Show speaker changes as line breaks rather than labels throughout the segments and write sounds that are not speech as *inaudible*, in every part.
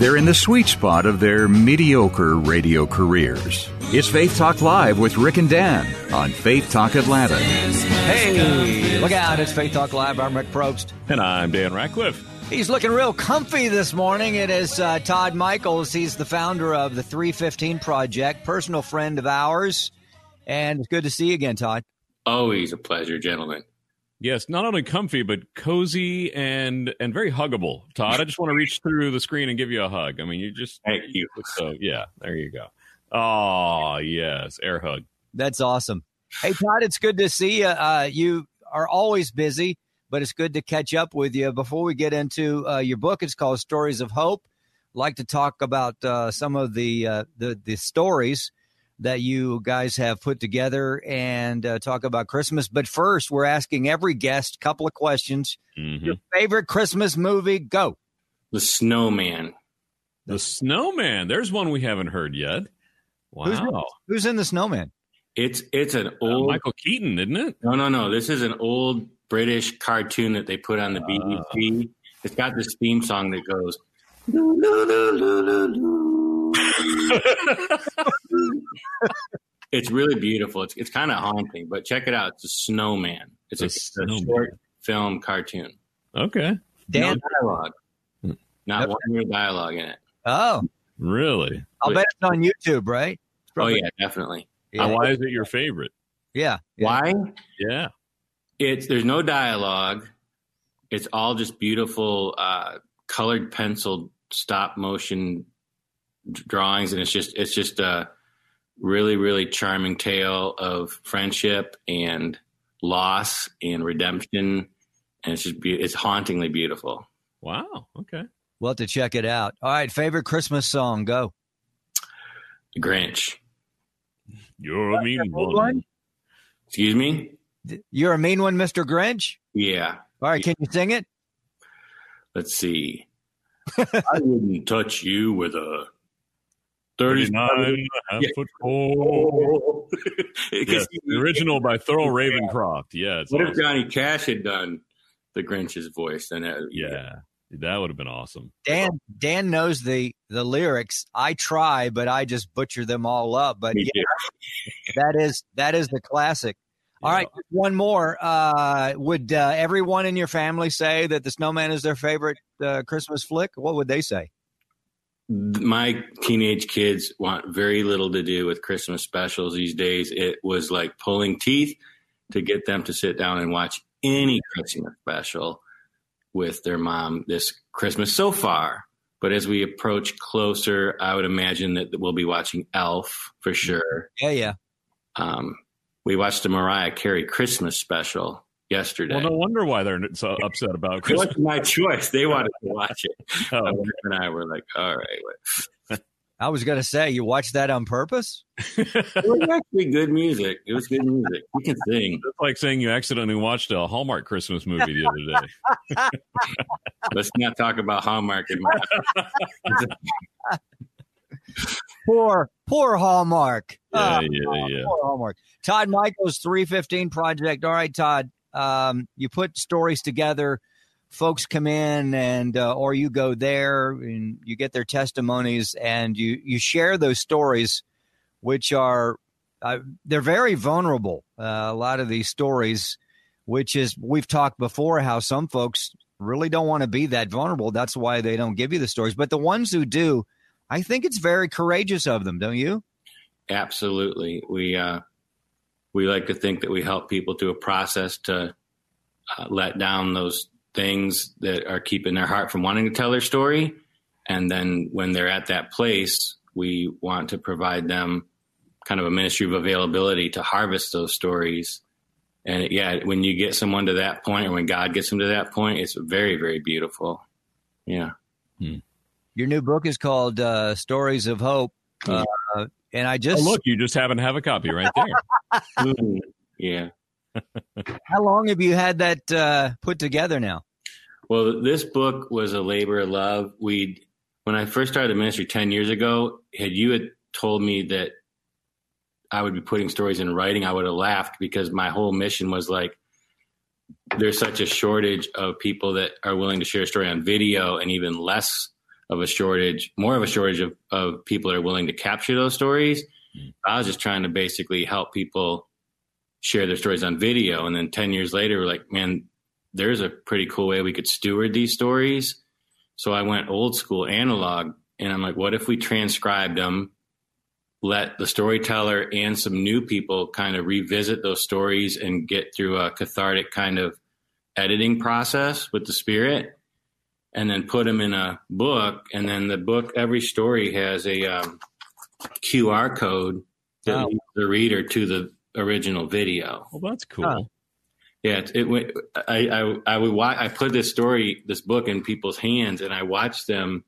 They're in the sweet spot of their mediocre radio careers. It's Faith Talk Live with Rick and Dan on Faith Talk Atlanta.
Hey, look out. It's Faith Talk Live. I'm Rick Probst.
And I'm Dan Ratcliffe.
He's looking real comfy this morning. It is uh, Todd Michaels. He's the founder of the 315 Project, personal friend of ours. And it's good to see you again, Todd.
Always a pleasure, gentlemen.
Yes, not only comfy but cozy and and very huggable. Todd, I just want to reach through the screen and give you a hug. I mean, you just
thank you.
So yeah, there you go. Oh yes, air hug.
That's awesome. Hey Todd, it's good to see you. Uh, you are always busy, but it's good to catch up with you. Before we get into uh, your book, it's called Stories of Hope. I'd like to talk about uh, some of the uh, the the stories that you guys have put together and uh, talk about Christmas. But first, we're asking every guest a couple of questions. Mm-hmm. Your favorite Christmas movie? Go.
The Snowman.
The Snowman. There's one we haven't heard yet. Wow.
Who's, who's in the Snowman?
It's it's an old
uh, Michael Keaton, isn't it?
No, no, no. This is an old British cartoon that they put on the BBC. Uh. It's got this theme song that goes. *laughs* it's really beautiful. It's it's kind of haunting, but check it out. It's a snowman. It's, a, a, short film cartoon.
Okay.
Dan no dialogue. Not one word dialogue in it.
Oh,
really?
I'll bet it's on YouTube, right?
Oh yeah, definitely.
Yeah. why is it your favorite?
Yeah,
yeah. Why?
Yeah.
It's there's no dialogue. It's all just beautiful uh, colored penciled stop motion drawings, and it's just it's just a really really charming tale of friendship and loss and redemption, and it's just be- it's hauntingly beautiful.
Wow. Okay.
Well, to check it out. All right, favorite Christmas song? Go.
The Grinch.
You're a mean one. one.
Excuse me.
You're a mean one, Mister Grinch.
Yeah.
All right,
yeah.
can you sing it?
Let's see. *laughs* I wouldn't touch you with a 39
half foot four. *laughs* yes, the original by Thurl Ravenscroft. Yeah.
What awesome. if Johnny Cash had done the Grinch's voice? Then
that, yeah. yeah. That would have been awesome.
Dan Dan knows the the lyrics. I try, but I just butcher them all up. But yeah, *laughs* that is that is the classic. All yeah. right, one more. Uh, would uh, everyone in your family say that the Snowman is their favorite uh, Christmas flick? What would they say?
My teenage kids want very little to do with Christmas specials these days. It was like pulling teeth to get them to sit down and watch any Christmas special with their mom this Christmas so far. But as we approach closer, I would imagine that we'll be watching Elf for sure.
Yeah, yeah.
Um, we watched the Mariah Carey Christmas special yesterday.
Well, no wonder why they're so upset about Christmas.
It was my choice. They wanted to watch it. *laughs* oh. and I were like, all right.
I was going to say, you watched that on purpose? *laughs*
it was actually good music. It was good music. You can sing.
It's like saying you accidentally watched a Hallmark Christmas movie the other day. *laughs*
Let's not talk about Hallmark.
poor, poor Hallmark.
Yeah, oh, yeah, yeah.
Poor Hallmark. Todd Michaels, 315 Project. All right, Todd um, you put stories together folks come in and uh, or you go there and you get their testimonies and you you share those stories which are uh, they're very vulnerable uh, a lot of these stories which is we've talked before how some folks really don't want to be that vulnerable. That's why they don't give you the stories. But the ones who do i think it's very courageous of them don't you?
Absolutely. We uh we like to think that we help people through a process to uh, let down those things that are keeping their heart from wanting to tell their story. And then when they're at that place, we want to provide them kind of a ministry of availability to harvest those stories. And yeah, when you get someone to that point, or when God gets them to that point, it's very, very beautiful. Yeah.
Hmm. your new book is called uh, Stories of Hope. Uh, and I just
oh, look, you just happen to have a copy right there. *laughs*
Ooh, yeah.
How long have you had that uh, put together now?
Well, this book was a labor of love. We, when I first started the ministry ten years ago, had you had told me that I would be putting stories in writing, I would have laughed because my whole mission was like, there's such a shortage of people that are willing to share a story on video, and even less of a shortage, more of a shortage of, of people that are willing to capture those stories. Mm. I was just trying to basically help people share their stories on video. And then 10 years later, we're like, man, there's a pretty cool way we could steward these stories. So I went old school analog and I'm like, what if we transcribed them, let the storyteller and some new people kind of revisit those stories and get through a cathartic kind of editing process with the spirit and then put them in a book. And then the book, every story has a um, QR code that wow. leads the reader to the original video.
Well, that's cool. Huh.
Yeah, it, it I, I I would watch, I put this story, this book in people's hands, and I watched them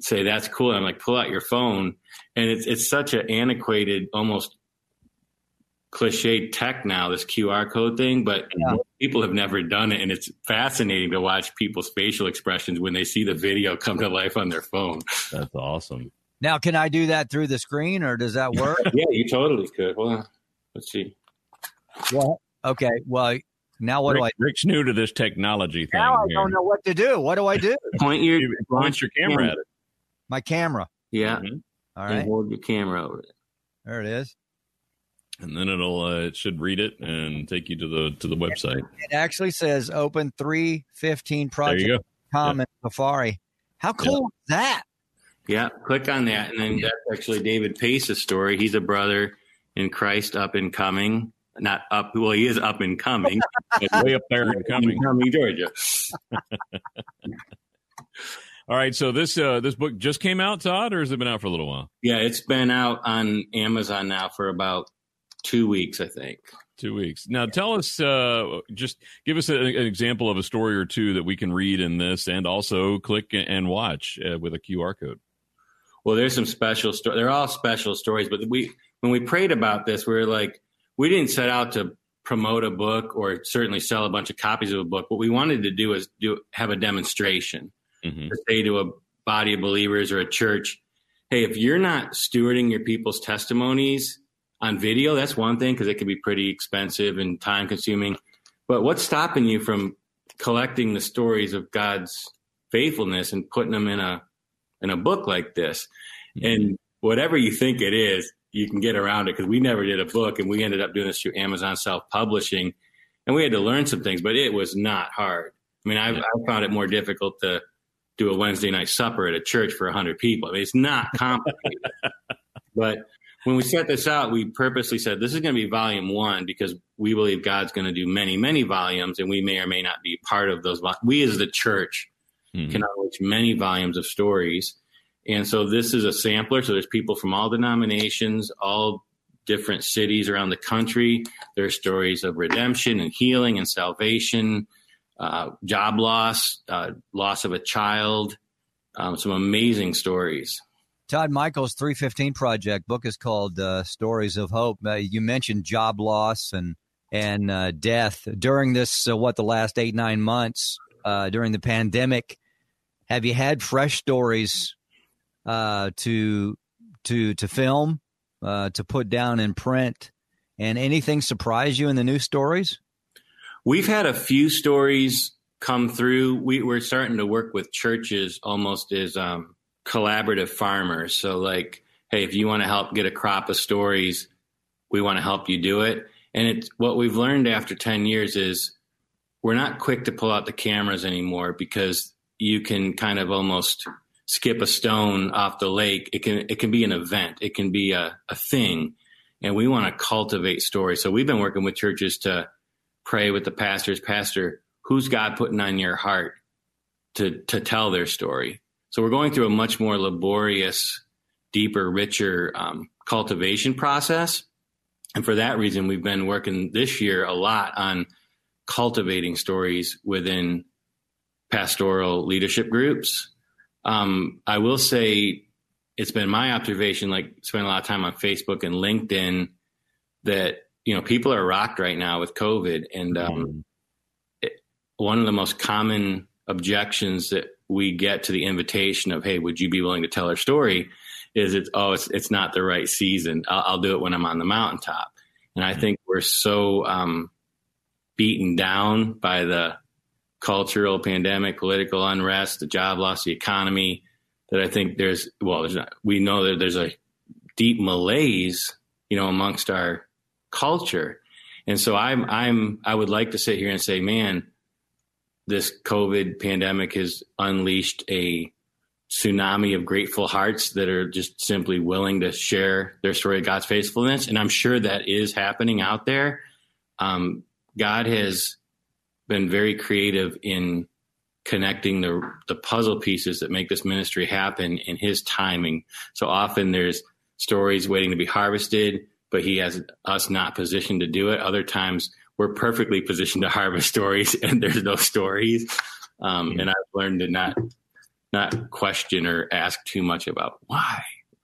say, "That's cool." I'm like, "Pull out your phone," and it's it's such an antiquated, almost cliche tech now, this QR code thing, but yeah. people have never done it, and it's fascinating to watch people's facial expressions when they see the video come to life on their phone.
That's awesome.
Now, can I do that through the screen, or does that work? *laughs*
yeah, you totally could. Well, let's see.
Well, okay. Well, now what
Rick,
do I?
Rick's new to this technology thing.
Now I
here.
don't know what to do. What do I do?
point your
point your camera at it.
My camera.
Yeah. Mm-hmm.
All right.
And hold your camera over it.
There it is.
And then it'll uh, it should read it and take you to the to the website.
It actually says open three fifteen project com yep. Safari. How cool yep. is that?
Yeah, click on that, and then that's actually David Pace's story. He's a brother in Christ, up and coming. Not up. Well, he is up and coming. *laughs*
way up there and coming,
coming, Georgia. *laughs*
All right, so this uh, this book just came out, Todd, or has it been out for a little while?
Yeah, it's been out on Amazon now for about two weeks, I think.
Two weeks. Now, tell us, uh, just give us a, an example of a story or two that we can read in this, and also click and watch uh, with a QR code.
Well, there's some special stories. They're all special stories, but we when we prayed about this, we were like, we didn't set out to promote a book or certainly sell a bunch of copies of a book. What we wanted to do is do have a demonstration mm-hmm. to say to a body of believers or a church, hey, if you're not stewarding your people's testimonies on video, that's one thing because it can be pretty expensive and time consuming. But what's stopping you from collecting the stories of God's faithfulness and putting them in a in a book like this? And whatever you think it is, you can get around it because we never did a book and we ended up doing this through Amazon self publishing. And we had to learn some things, but it was not hard. I mean, I, I found it more difficult to do a Wednesday night supper at a church for 100 people. I mean, it's not complicated. *laughs* but when we set this out, we purposely said this is going to be volume one because we believe God's going to do many, many volumes, and we may or may not be part of those. We as the church mm-hmm. can unleash many volumes of stories. And so this is a sampler. So there's people from all denominations, all different cities around the country. There are stories of redemption and healing and salvation, uh, job loss, uh, loss of a child, um, some amazing stories.
Todd Michaels' 315 Project book is called uh, Stories of Hope. Uh, you mentioned job loss and and uh, death during this uh, what the last eight nine months during the pandemic. Have you had fresh stories uh, to to to film, uh, to put down in print, and anything surprise you in the new stories?
We've had a few stories come through. We, are starting to work with churches almost as um, collaborative farmers. So, like, hey, if you want to help get a crop of stories, we want to help you do it. And it's what we've learned after 10 years is we're not quick to pull out the cameras anymore because you can kind of almost skip a stone off the lake. It can it can be an event. It can be a, a thing. And we want to cultivate stories. So we've been working with churches to pray with the pastors, Pastor, who's God putting on your heart to to tell their story? So we're going through a much more laborious, deeper, richer um, cultivation process. And for that reason, we've been working this year a lot on cultivating stories within pastoral leadership groups Um, I will say it's been my observation, like spending a lot of time on Facebook and LinkedIn, that you know people are rocked right now with COVID, and um, mm-hmm. it, one of the most common objections that we get to the invitation of, "Hey, would you be willing to tell our story?" is it's oh, it's it's not the right season. I'll, I'll do it when I'm on the mountaintop, and I mm-hmm. think we're so um, beaten down by the cultural pandemic, political unrest, the job loss, the economy that I think there's well, there's not, we know that there's a deep malaise, you know, amongst our culture. And so I'm I'm I would like to sit here and say, man, this COVID pandemic has unleashed a tsunami of grateful hearts that are just simply willing to share their story of God's faithfulness. And I'm sure that is happening out there. Um, God has been very creative in connecting the the puzzle pieces that make this ministry happen in his timing. So often there's stories waiting to be harvested, but he has us not positioned to do it. Other times we're perfectly positioned to harvest *laughs* stories and there's no stories. Um, and I've learned to not not question or ask too much about why.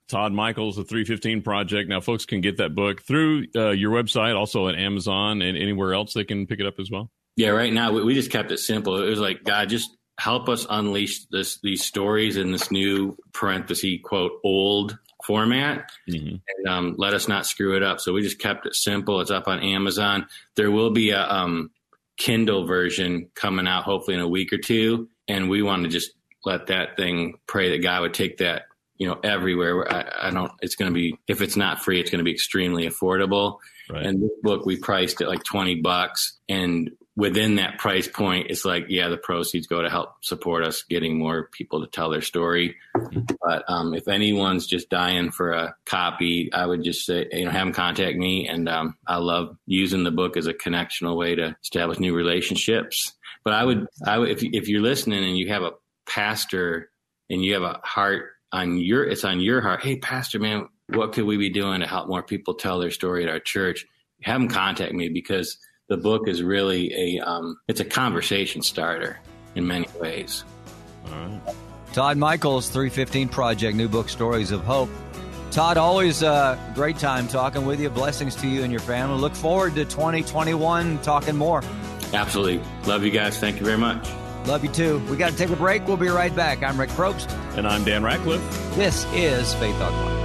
Todd Michaels, the 315 Project. Now, folks can get that book through uh, your website, also at Amazon and anywhere else they can pick it up as well.
Yeah, right now we, we just kept it simple. It was like God, just help us unleash this these stories in this new parenthesis quote old format mm-hmm. and um, let us not screw it up. So we just kept it simple. It's up on Amazon. There will be a um, Kindle version coming out hopefully in a week or two, and we want to just let that thing pray that God would take that you know everywhere. I, I don't. It's going to be if it's not free, it's going to be extremely affordable. Right. And this book we priced at like twenty bucks, and within that price point, it's like, yeah, the proceeds go to help support us getting more people to tell their story. But um, if anyone's just dying for a copy, I would just say, you know, have them contact me. And um, I love using the book as a connectional way to establish new relationships. But I would, I would, if, if you're listening and you have a pastor and you have a heart on your, it's on your heart. Hey, pastor, man, what could we be doing to help more people tell their story at our church? Have them contact me because – the book is really a um, it's a conversation starter in many ways.
All right. Todd Michaels, 315 Project, new book, Stories of Hope. Todd, always a great time talking with you. Blessings to you and your family. Look forward to 2021 talking more.
Absolutely. Love you guys. Thank you very much.
Love you too. We got to take a break. We'll be right back. I'm Rick Probst.
And I'm Dan Ratcliffe.
This is Faith Talk Live.